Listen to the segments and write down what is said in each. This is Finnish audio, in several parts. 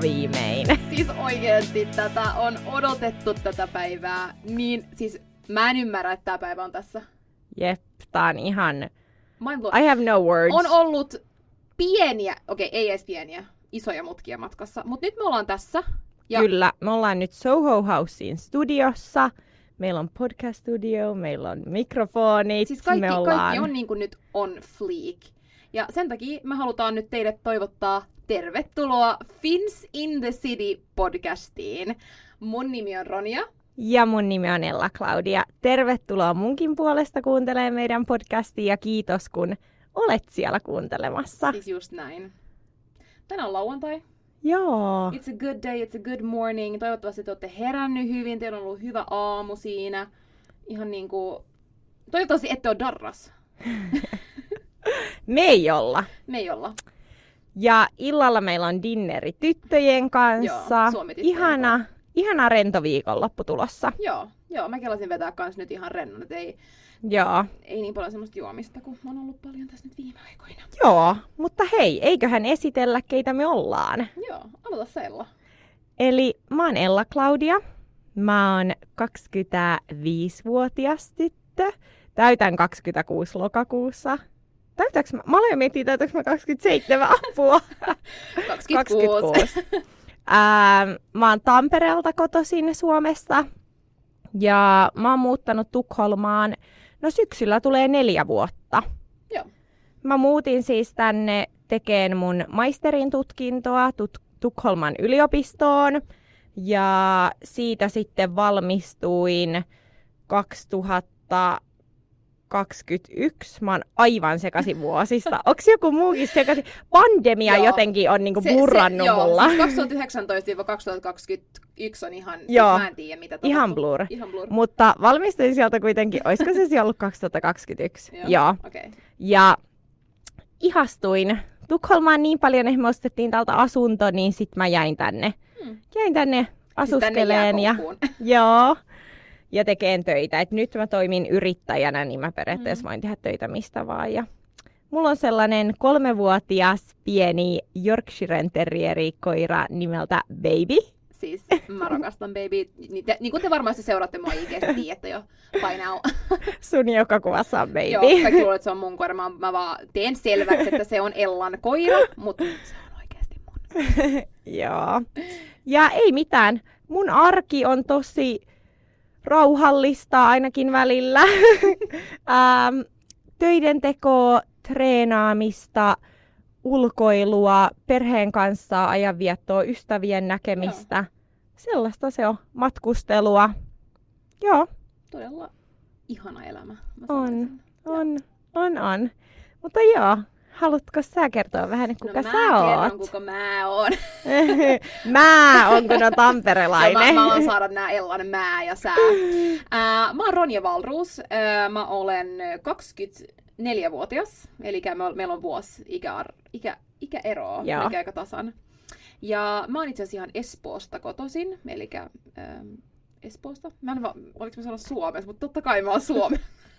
viimein. Siis oikeesti tätä on odotettu tätä päivää. Niin, siis mä en ymmärrä, että tämä päivä on tässä. Jep, tää on ihan... I have no words. On ollut pieniä, okei okay, ei edes pieniä, isoja mutkia matkassa. Mutta nyt me ollaan tässä. Ja... Kyllä, me ollaan nyt Soho Housein studiossa. Meillä on podcast-studio, meillä on mikrofonit. Siis kaikki, me ollaan... kaikki on niin kuin nyt on fleek. Ja sen takia me halutaan nyt teille toivottaa tervetuloa Fins in the City podcastiin. Mun nimi on Ronia. Ja mun nimi on Ella Claudia. Tervetuloa munkin puolesta kuuntelemaan meidän podcastia ja kiitos kun olet siellä kuuntelemassa. Siis just näin. Tänään on lauantai. Joo. It's a good day, it's a good morning. Toivottavasti te olette herännyt hyvin, teillä on ollut hyvä aamu siinä. Ihan niinku... Toivottavasti ette ole darras. Me ei olla. Me ei olla. Ja illalla meillä on dinneri tyttöjen kanssa. Joo, ihana, ihana rento viikonloppu tulossa. Joo, joo, mä kelasin vetää kans nyt ihan rennon, että ei, Joo. ei niin paljon semmoista juomista, kun on ollut paljon tässä nyt viime aikoina. Joo, mutta hei, eiköhän esitellä, keitä me ollaan. Joo, aloita sä Ella. Eli mä oon Ella Claudia. Mä oon 25-vuotias tyttö. Täytän 26 lokakuussa. Täytääks mä? Mä olen miettinyt, täytääks mä 27 apua. 26. 26. Ää, mä oon Tampereelta kotoisin Suomesta. Ja mä oon muuttanut Tukholmaan. No syksyllä tulee neljä vuotta. Joo. Mä muutin siis tänne tekeen mun maisterin tutkintoa Tut- Tukholman yliopistoon. Ja siitä sitten valmistuin 2000 2021. Mä oon aivan sekaisin vuosista. Onko joku muukin sekaisin? Pandemia joo. jotenkin on niinku burrannut se, se, mulla. Joo, siis 2019-2021 on ihan, siis joo, siis mä en tiedä mitä tapahtuu. Ihan blur. Ihan blur. Mutta valmistuin sieltä kuitenkin, olisiko se siellä ollut 2021? joo. joo. Okay. Ja ihastuin Tukholmaan niin paljon, että me ostettiin täältä asunto, niin sit mä jäin tänne. Hmm. Jäin tänne asuskeleen. Siis tänne ja, joo ja tekeen töitä. Et nyt mä toimin yrittäjänä, niin mä periaatteessa mm. voin tehdä töitä mistä vaan. Ja mulla on sellainen kolmevuotias pieni Yorkshiren terrieri koira nimeltä Baby. Siis mä rakastan Baby. Niin, te, niin kuin te varmasti seuraatte mua IGstä, tiedätte jo now. Sun joka kuvassa on Baby. Joo, kaikki luulet, että se on mun koira. Mä, mä vaan teen selväksi, että se on Ellan koira, mutta se on oikeasti mun. Joo. Ja ei mitään. Mun arki on tosi rauhallista ainakin välillä. ähm, töiden tekoa, treenaamista, ulkoilua, perheen kanssa ajanviettoa, ystävien näkemistä. Joo. Sellaista se on. Matkustelua. Joo. Todella ihana elämä. On, on, on, on. Mutta joo, Haluatko sä kertoa vähän, kuka no, sä oot? mä kerron, kuka mä oon. mä oon kun on tamperelainen. no, mä, mä saada nää Ellan mä ja sä. Uh, mä oon Ronja Valruus. Uh, mä olen 24-vuotias, eli me, meillä on vuosi ikä, ikä, ikäeroa, mikä aika tasan. Ja mä oon itse asiassa ihan Espoosta kotoisin, eli äh, Espoosta. Mä en va- oliko mä sanoa Suomessa, mutta totta kai mä oon Suomessa.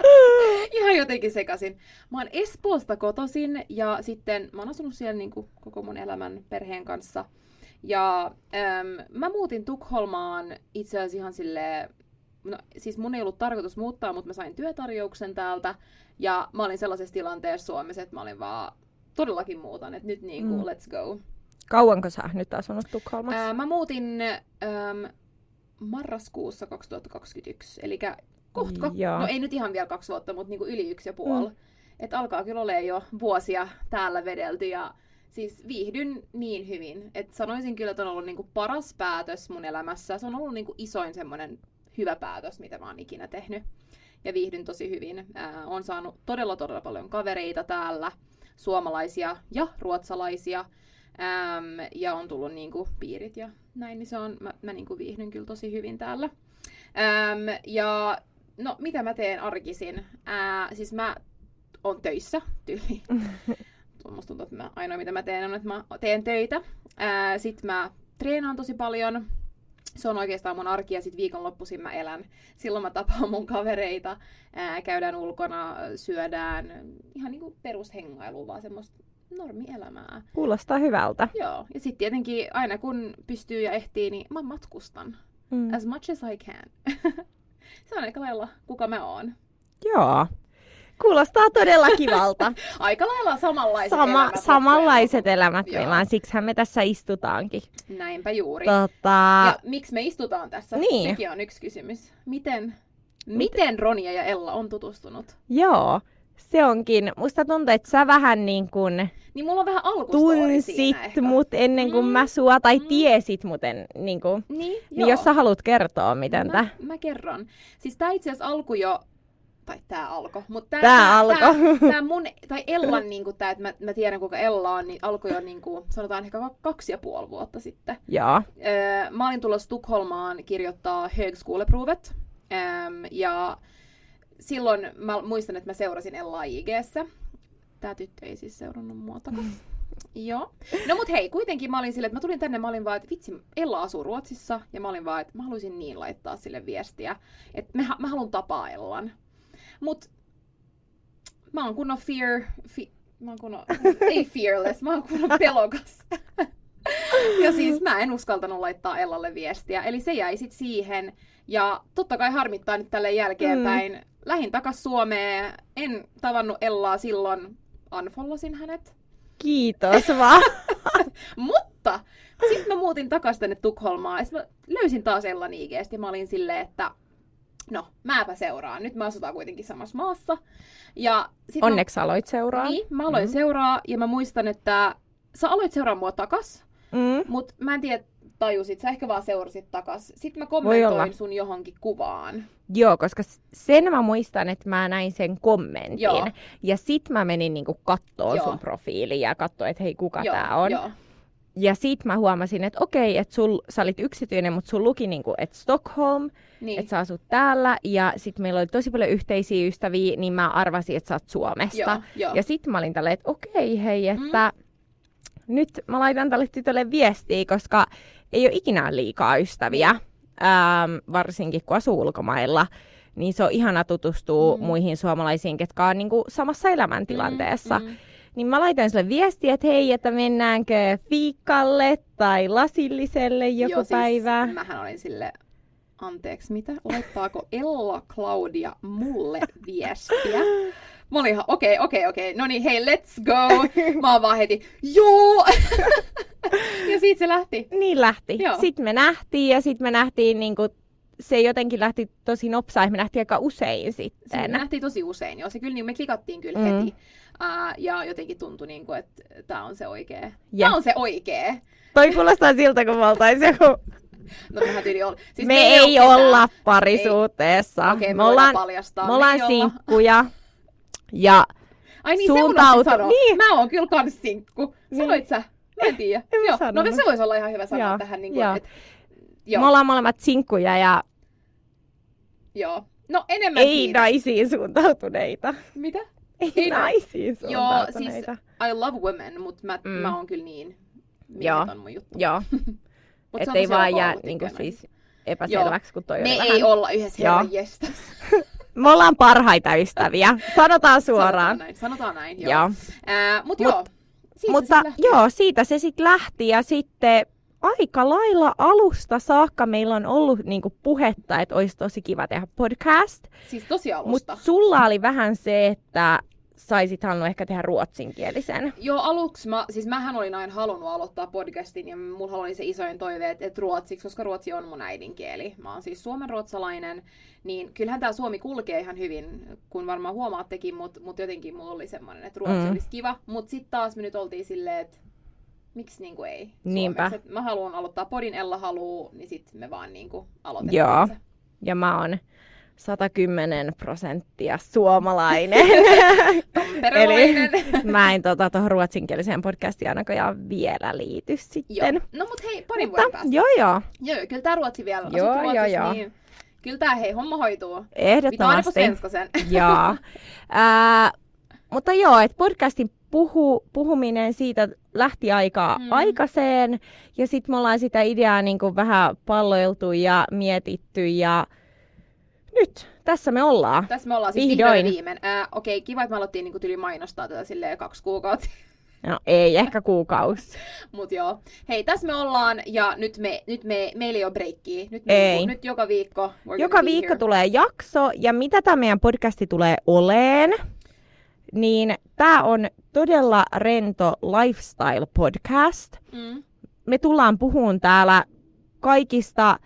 Ihan jotenkin sekasin. Mä oon Espoosta kotosin ja sitten mä oon asunut siellä niin kuin koko mun elämän perheen kanssa. Ja äm, mä muutin Tukholmaan itse asiassa ihan silleen, no siis mun ei ollut tarkoitus muuttaa, mutta mä sain työtarjouksen täältä. Ja mä olin sellaisessa tilanteessa Suomessa, että mä olin vaan todellakin muutan, että nyt niin kuin mm. let's go. Kauanko sä nyt asunut Tukholmassa? Ää, mä muutin äm, marraskuussa 2021, eli kohta. No ei nyt ihan vielä kaksi vuotta, mutta niinku yli yksi ja puoli. Mm. Että alkaa kyllä olemaan jo vuosia täällä vedelty ja siis viihdyn niin hyvin. Että sanoisin kyllä, että on ollut niinku paras päätös mun elämässä. Se on ollut niinku isoin semmoinen hyvä päätös, mitä mä oon ikinä tehnyt. Ja viihdyn tosi hyvin. Ää, on saanut todella todella paljon kavereita täällä, suomalaisia ja ruotsalaisia. Äm, ja on tullut niinku piirit ja näin, niin se on, mä, mä niinku viihdyn kyllä tosi hyvin täällä. Äm, ja No, mitä mä teen arkisin? Ää, siis mä oon töissä, tyyli. Musta tuntuu, että mä, ainoa mitä mä teen on, että mä teen töitä. Ää, sit mä treenaan tosi paljon. Se on oikeastaan mun arki ja sit viikonloppuisin mä elän. Silloin mä tapaan mun kavereita, ää, käydään ulkona, syödään. Ihan niinku perushengailua, vaan semmoista normielämää. Kuulostaa hyvältä. Joo, ja sitten tietenkin aina kun pystyy ja ehtii, niin mä matkustan. Mm. As much as I can. Se on aika lailla kuka mä oon. Joo. Kuulostaa todella kivalta. Aika lailla samanlaiset Sama, elämät. Samanlaiset elämät Joo. meillä on, siksihän me tässä istutaankin. Näinpä juuri. Tota... Ja miksi me istutaan tässä? Niin. Sekin on yksi kysymys. Miten, miten Ronia ja Ella on tutustunut? Joo, se onkin. Musta tuntuu, että sä vähän niin kuin... Niin mulla on vähän Tunsit mut ennen kuin mm. mä sua, tai mm. tiesit mut en, niin kuin. Niin, niin jos sä haluat kertoa, miten mä, tää... Mä kerron. Siis tää itse asiassa alkoi jo tai tää alkoi, mutta tää, tää, tää, alko. tää, tää mun, tai Ellan niinku tää, että mä, mä tiedän kuinka Ella on, niin alkoi jo niinku, sanotaan ehkä kaksi ja puoli vuotta sitten. Joo. Öö, mä olin tulossa Tukholmaan kirjoittaa Högskoleprovet, öö, ja silloin mä muistan, että mä seurasin Ellaa IGssä. Tää tyttö ei siis seurannut mua takas. Joo. No mut hei, kuitenkin mä olin silleen, että mä tulin tänne, mä olin vaan, että vitsi, Ella asuu Ruotsissa, ja mä olin vaan, että mä haluaisin niin laittaa sille viestiä, että mä, mä haluan tapaa Ellan. Mut mä oon kunnon fear, fi, mä oon kunnon, ei fearless, mä oon kunnon pelokas. ja siis mä en uskaltanut laittaa Ellalle viestiä, eli se jäi sit siihen. Ja totta kai harmittaa nyt tälle jälkeenpäin. Mm. Lähin takas Suomeen, en tavannut Ellaa silloin, unfollasin hänet. Kiitos vaan. Mutta sitten mä muutin takaisin tänne Tukholmaan ja mä löysin taas Ellan IGstä ja mä olin silleen, että no, mäpä seuraan. Nyt mä asutaan kuitenkin samassa maassa. Ja sit Onneksi mä... aloit seuraa. Niin, mä aloin mm. seuraa ja mä muistan, että sä aloit seuraa mua takas. Mm. Mutta mä en tiedä, tajusit, sä ehkä vaan seurasit takas. Sitten mä kommentoin sun johonkin kuvaan. Joo, koska sen mä muistan, että mä näin sen kommentin. Joo. Ja sit mä menin niinku kattoo sun profiiliin ja katsoin, että hei, kuka Joo, tää on. Joo. Ja sit mä huomasin, että okei, että sul, sä olit yksityinen, mutta sun luki niinku, että Stockholm, niin. että sä asut täällä. Ja sit meillä oli tosi paljon yhteisiä ystäviä, niin mä arvasin, että sä oot Suomesta. Joo, jo. Ja sit mä olin tälleen, että okei, hei, että mm. Nyt mä laitan tälle tytölle viestiä, koska ei ole ikinä liikaa ystäviä, mm. ähm, varsinkin kun asuu ulkomailla. Niin se on ihana tutustua mm. muihin suomalaisiin, ketkä on niinku samassa elämäntilanteessa. Mm, mm niin mä laitan sulle viestiä, että hei, että mennäänkö fiikalle tai lasilliselle joku Joo, siis päivä. mähän olin sille, anteeksi, mitä? Laittaako Ella Claudia mulle viestiä? Mä olin ihan, okei, okay, okei, okay, okei, okay. no niin, hei, let's go. Mä oon vaan heti, joo! ja siitä se lähti. Niin lähti. Joo. Sitten me nähtiin ja sitten me nähtiin niinku se jotenkin lähti tosi nopsaa, me nähtiin aika usein sitten. Se nähtiin tosi usein, joo. Se kyllä, niin me klikattiin kyllä mm. heti. Uh, ja jotenkin tuntui, niin kuin, että tämä on se oikea. Yeah. Tämä on se oikea. Toi kuulostaa siltä, kun me oltaisiin joku... No mehän tyyli olla. Siis me, me ei, ei olla parisuhteessa. Okei, okay, me, me ollaan, paljastaa. Me ollaan sinkkuja. Ja Ai niin, suuntautu... se niin. Mä oon kyllä kans sinkku. Sanoit niin. sä? Mä en tiedä. En joo. No se voisi olla ihan hyvä sanoa joo. tähän. Niin kuin, joo. Et, joo. Me ollaan molemmat sinkkuja ja... Joo. No enemmän Ei siitä. naisiin suuntautuneita. Mitä? Ei, ei naisiin Joo, siis I love women, mutta mä, mm. mä oon kyllä niin. Joo. on mun juttu. Joo. Että ei vaan jää niinku siis epäselväksi, kun toi Me ei olla yhdessä herran Me ollaan parhaita ystäviä. Sanotaan suoraan. Sanotaan näin, Sanotaan näin joo. joo. Äh, mut, mut joo. Siitä mutta joo, siitä se sitten lähti ja sitten aika lailla alusta saakka meillä on ollut niinku puhetta, että olisi tosi kiva tehdä podcast. Siis tosi alusta. Mutta sulla oli vähän se, että saisit halunnut ehkä tehdä ruotsinkielisen. Joo, aluksi mä, siis mähän olin aina halunnut aloittaa podcastin ja mulla oli se isoin toive, että, että ruotsiksi, koska ruotsi on mun äidinkieli. Mä oon siis suomenruotsalainen, niin kyllähän tämä suomi kulkee ihan hyvin, kun varmaan huomaattekin, mutta mut jotenkin mulla oli semmoinen, että ruotsi mm. olisi kiva. Mutta sitten taas me nyt oltiin silleen, että miksi niinku ei Niinpä. mä haluan aloittaa podin, Ella haluu, niin sitten me vaan niinku aloitetaan Joo. Se. Ja mä oon 110 prosenttia suomalainen. Eli mä en tota, tuohon ruotsinkieliseen podcastiin ainakaan vielä liity sitten. Joo. No mut hei, parin vuoden päästä. Joo joo. Joo, kyllä tää ruotsi vielä. Joo, joo, joo, joo. Niin kyllä tää hei, homma hoituu. Ehdottomasti. joo. Äh, mutta joo, että podcastin puhu, puhuminen siitä lähti aika mm. aikaiseen ja sitten me ollaan sitä ideaa niin kuin vähän palloiltu ja mietitty ja nyt, tässä me ollaan. Tässä me ollaan siis vihdoin. Äh, Okei, okay, kiva, että me aloittiin niin tyli mainostaa tätä silleen kaksi kuukautta No ei, ehkä kuukausi. Mut joo. Hei, tässä me ollaan ja nyt, me, nyt me, meillä ei ole breikkiä. Nyt, ei. Niin, nyt joka viikko. Joka viikko here. tulee jakso ja mitä tämä meidän podcasti tulee oleen, niin tämä on todella rento lifestyle podcast. Mm. Me tullaan puhumaan täällä kaikista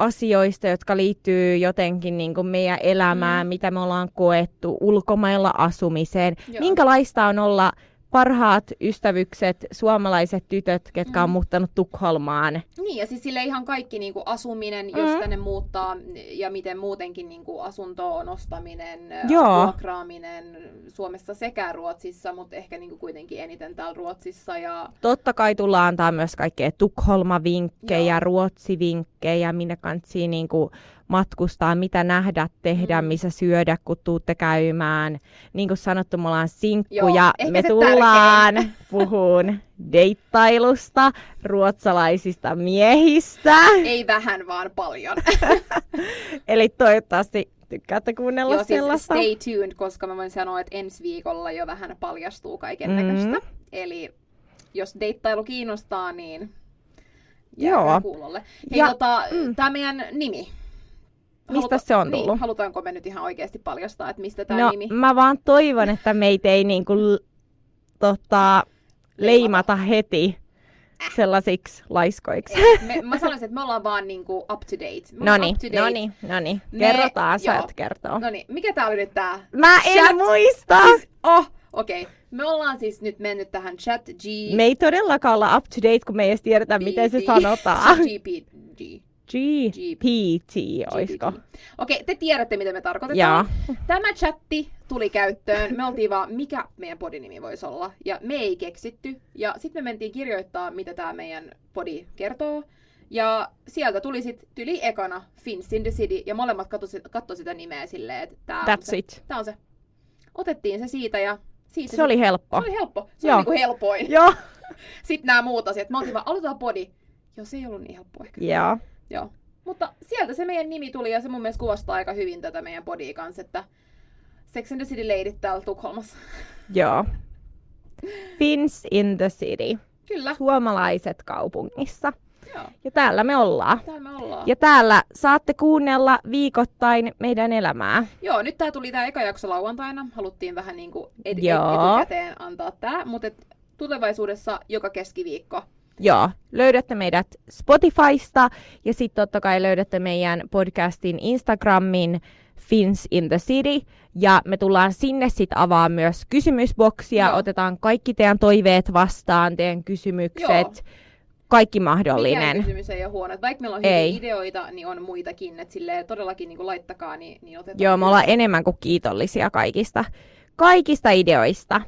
asioista, jotka liittyy jotenkin niin kuin meidän elämään, mm. mitä me ollaan koettu, ulkomailla asumiseen, Joo. minkälaista on olla parhaat ystävykset, suomalaiset tytöt, ketkä on mm. muuttanut Tukholmaan. Niin, ja siis sille ihan kaikki niin kuin asuminen, mm. jos tänne muuttaa, ja miten muutenkin niin kuin asuntoon ostaminen, Joo. vuokraaminen Suomessa sekä Ruotsissa, mutta ehkä niin kuin kuitenkin eniten täällä Ruotsissa. Ja... Totta kai tullaan antaa myös kaikkea Tukholma-vinkkejä, Ruotsi-vinkkejä, minne kansi niin kuin matkustaa, mitä nähdä, tehdä, mm. missä syödä, kun tuutte käymään. Niin kuin sanottu, me ollaan sinkkuja. Joo, me tullaan puhun deittailusta, ruotsalaisista miehistä. Ei vähän, vaan paljon. Eli toivottavasti tykkäätte kuunnella Joo, siis sellaista. stay tuned, koska mä voin sanoa, että ensi viikolla jo vähän paljastuu kaiken näköistä. Mm-hmm. Eli jos deittailu kiinnostaa, niin Joo. kuulolle. Hei, ja, tota, mm. tämä meidän nimi. Mistä Haluta, se on niin, tullut? Niin, halutaanko me nyt ihan oikeasti paljastaa, että mistä tämä no, nimi? mä vaan toivon, että meitä ei niinku, tota, leimata heti sellaisiksi laiskoiksi. me, mä sanoisin, että me ollaan vaan niinku up to date. No niin, no niin, no niin. Kerrotaan, sä et kertoo. No niin, mikä tää oli nyt tää? Mä en chat... muista! Siis, oh, okei. Okay. Me ollaan siis nyt mennyt tähän chat G... Me ei todellakaan olla up to date, kun me ei edes tiedetä, miten se sanotaan. GPT. GPT, oisko? Okei, te tiedätte, mitä me tarkoitetaan. Ja. Tämä chatti tuli käyttöön. Me oltiin vaan, mikä meidän podinimi voisi olla. Ja me ei keksitty. Ja sitten me mentiin kirjoittaa, mitä tämä meidän podi kertoo. Ja sieltä tuli sitten tyli ekana Fins in the City. Ja molemmat katsoi sitä nimeä silleen, että tämä on, se. it. Tää on se. Otettiin se siitä ja siitä se, se oli helppo. Se oli helppo. Se Joo. oli niinku helpoin. Joo. sitten nämä muut asiat. Me oltiin vaan, aloitetaan podi. Joo, se ei ollut niin helppo ehkä. Joo. Joo. Mutta sieltä se meidän nimi tuli ja se mun mielestä kuvastaa aika hyvin tätä meidän bodia kanssa, että Sex and the City Lady täällä Tukholmassa. Joo. Fins in the City. Kyllä. Suomalaiset kaupungissa. Joo. Ja täällä me ollaan. Täällä me ollaan. Ja täällä saatte kuunnella viikoittain meidän elämää. Joo, nyt tää tuli tää eka jakso lauantaina. Haluttiin vähän niinku ed- ed- etukäteen antaa tää, mutta tulevaisuudessa joka keskiviikko Joo, löydätte meidät Spotifysta ja sitten totta kai löydätte meidän podcastin Instagramin Fins in the City. Ja me tullaan sinne sitten avaa myös kysymysboksia, Joo. otetaan kaikki teidän toiveet vastaan, teidän kysymykset. Joo kaikki mahdollinen. Mikään kysymys ei ole huono. Vaikka meillä on hyviä ei. ideoita, niin on muitakin. Että silleen todellakin niin laittakaa, niin, niin otetaan. Joo, me ollaan enemmän kuin kiitollisia kaikista, kaikista ideoista.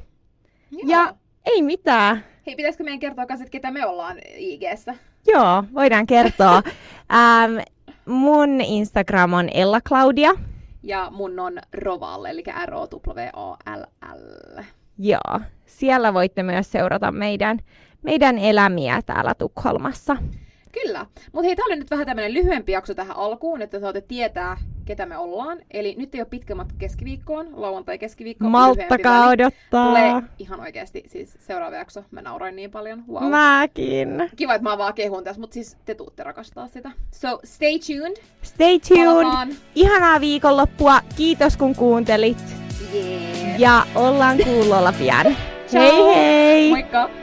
Joo. Ja ei mitään. Hei, pitäisikö meidän kertoa kanssa, että ketä me ollaan ig Joo, voidaan kertoa. ähm, mun Instagram on Ella Claudia. Ja mun on Roval, eli r o w l l Joo, siellä voitte myös seurata meidän, meidän elämiä täällä Tukholmassa. Kyllä. Mutta hei, tämä oli nyt vähän tämmöinen lyhyempi jakso tähän alkuun, että saatte tietää, ketä me ollaan. Eli nyt ei ole pitkä matka keskiviikkoon, lauantai keskiviikko. Malttakaa odottaa. Tulee ihan oikeasti, siis seuraava jakso. Mä nauroin niin paljon. Wow. Mäkin. Kiva, että mä vaan kehun tässä, mutta siis te tuutte rakastaa sitä. So, stay tuned. Stay tuned. Palataan. Ihanaa viikonloppua. Kiitos kun kuuntelit. Yeah. Ja ollaan kuulolla pian. hei hei! Moikka!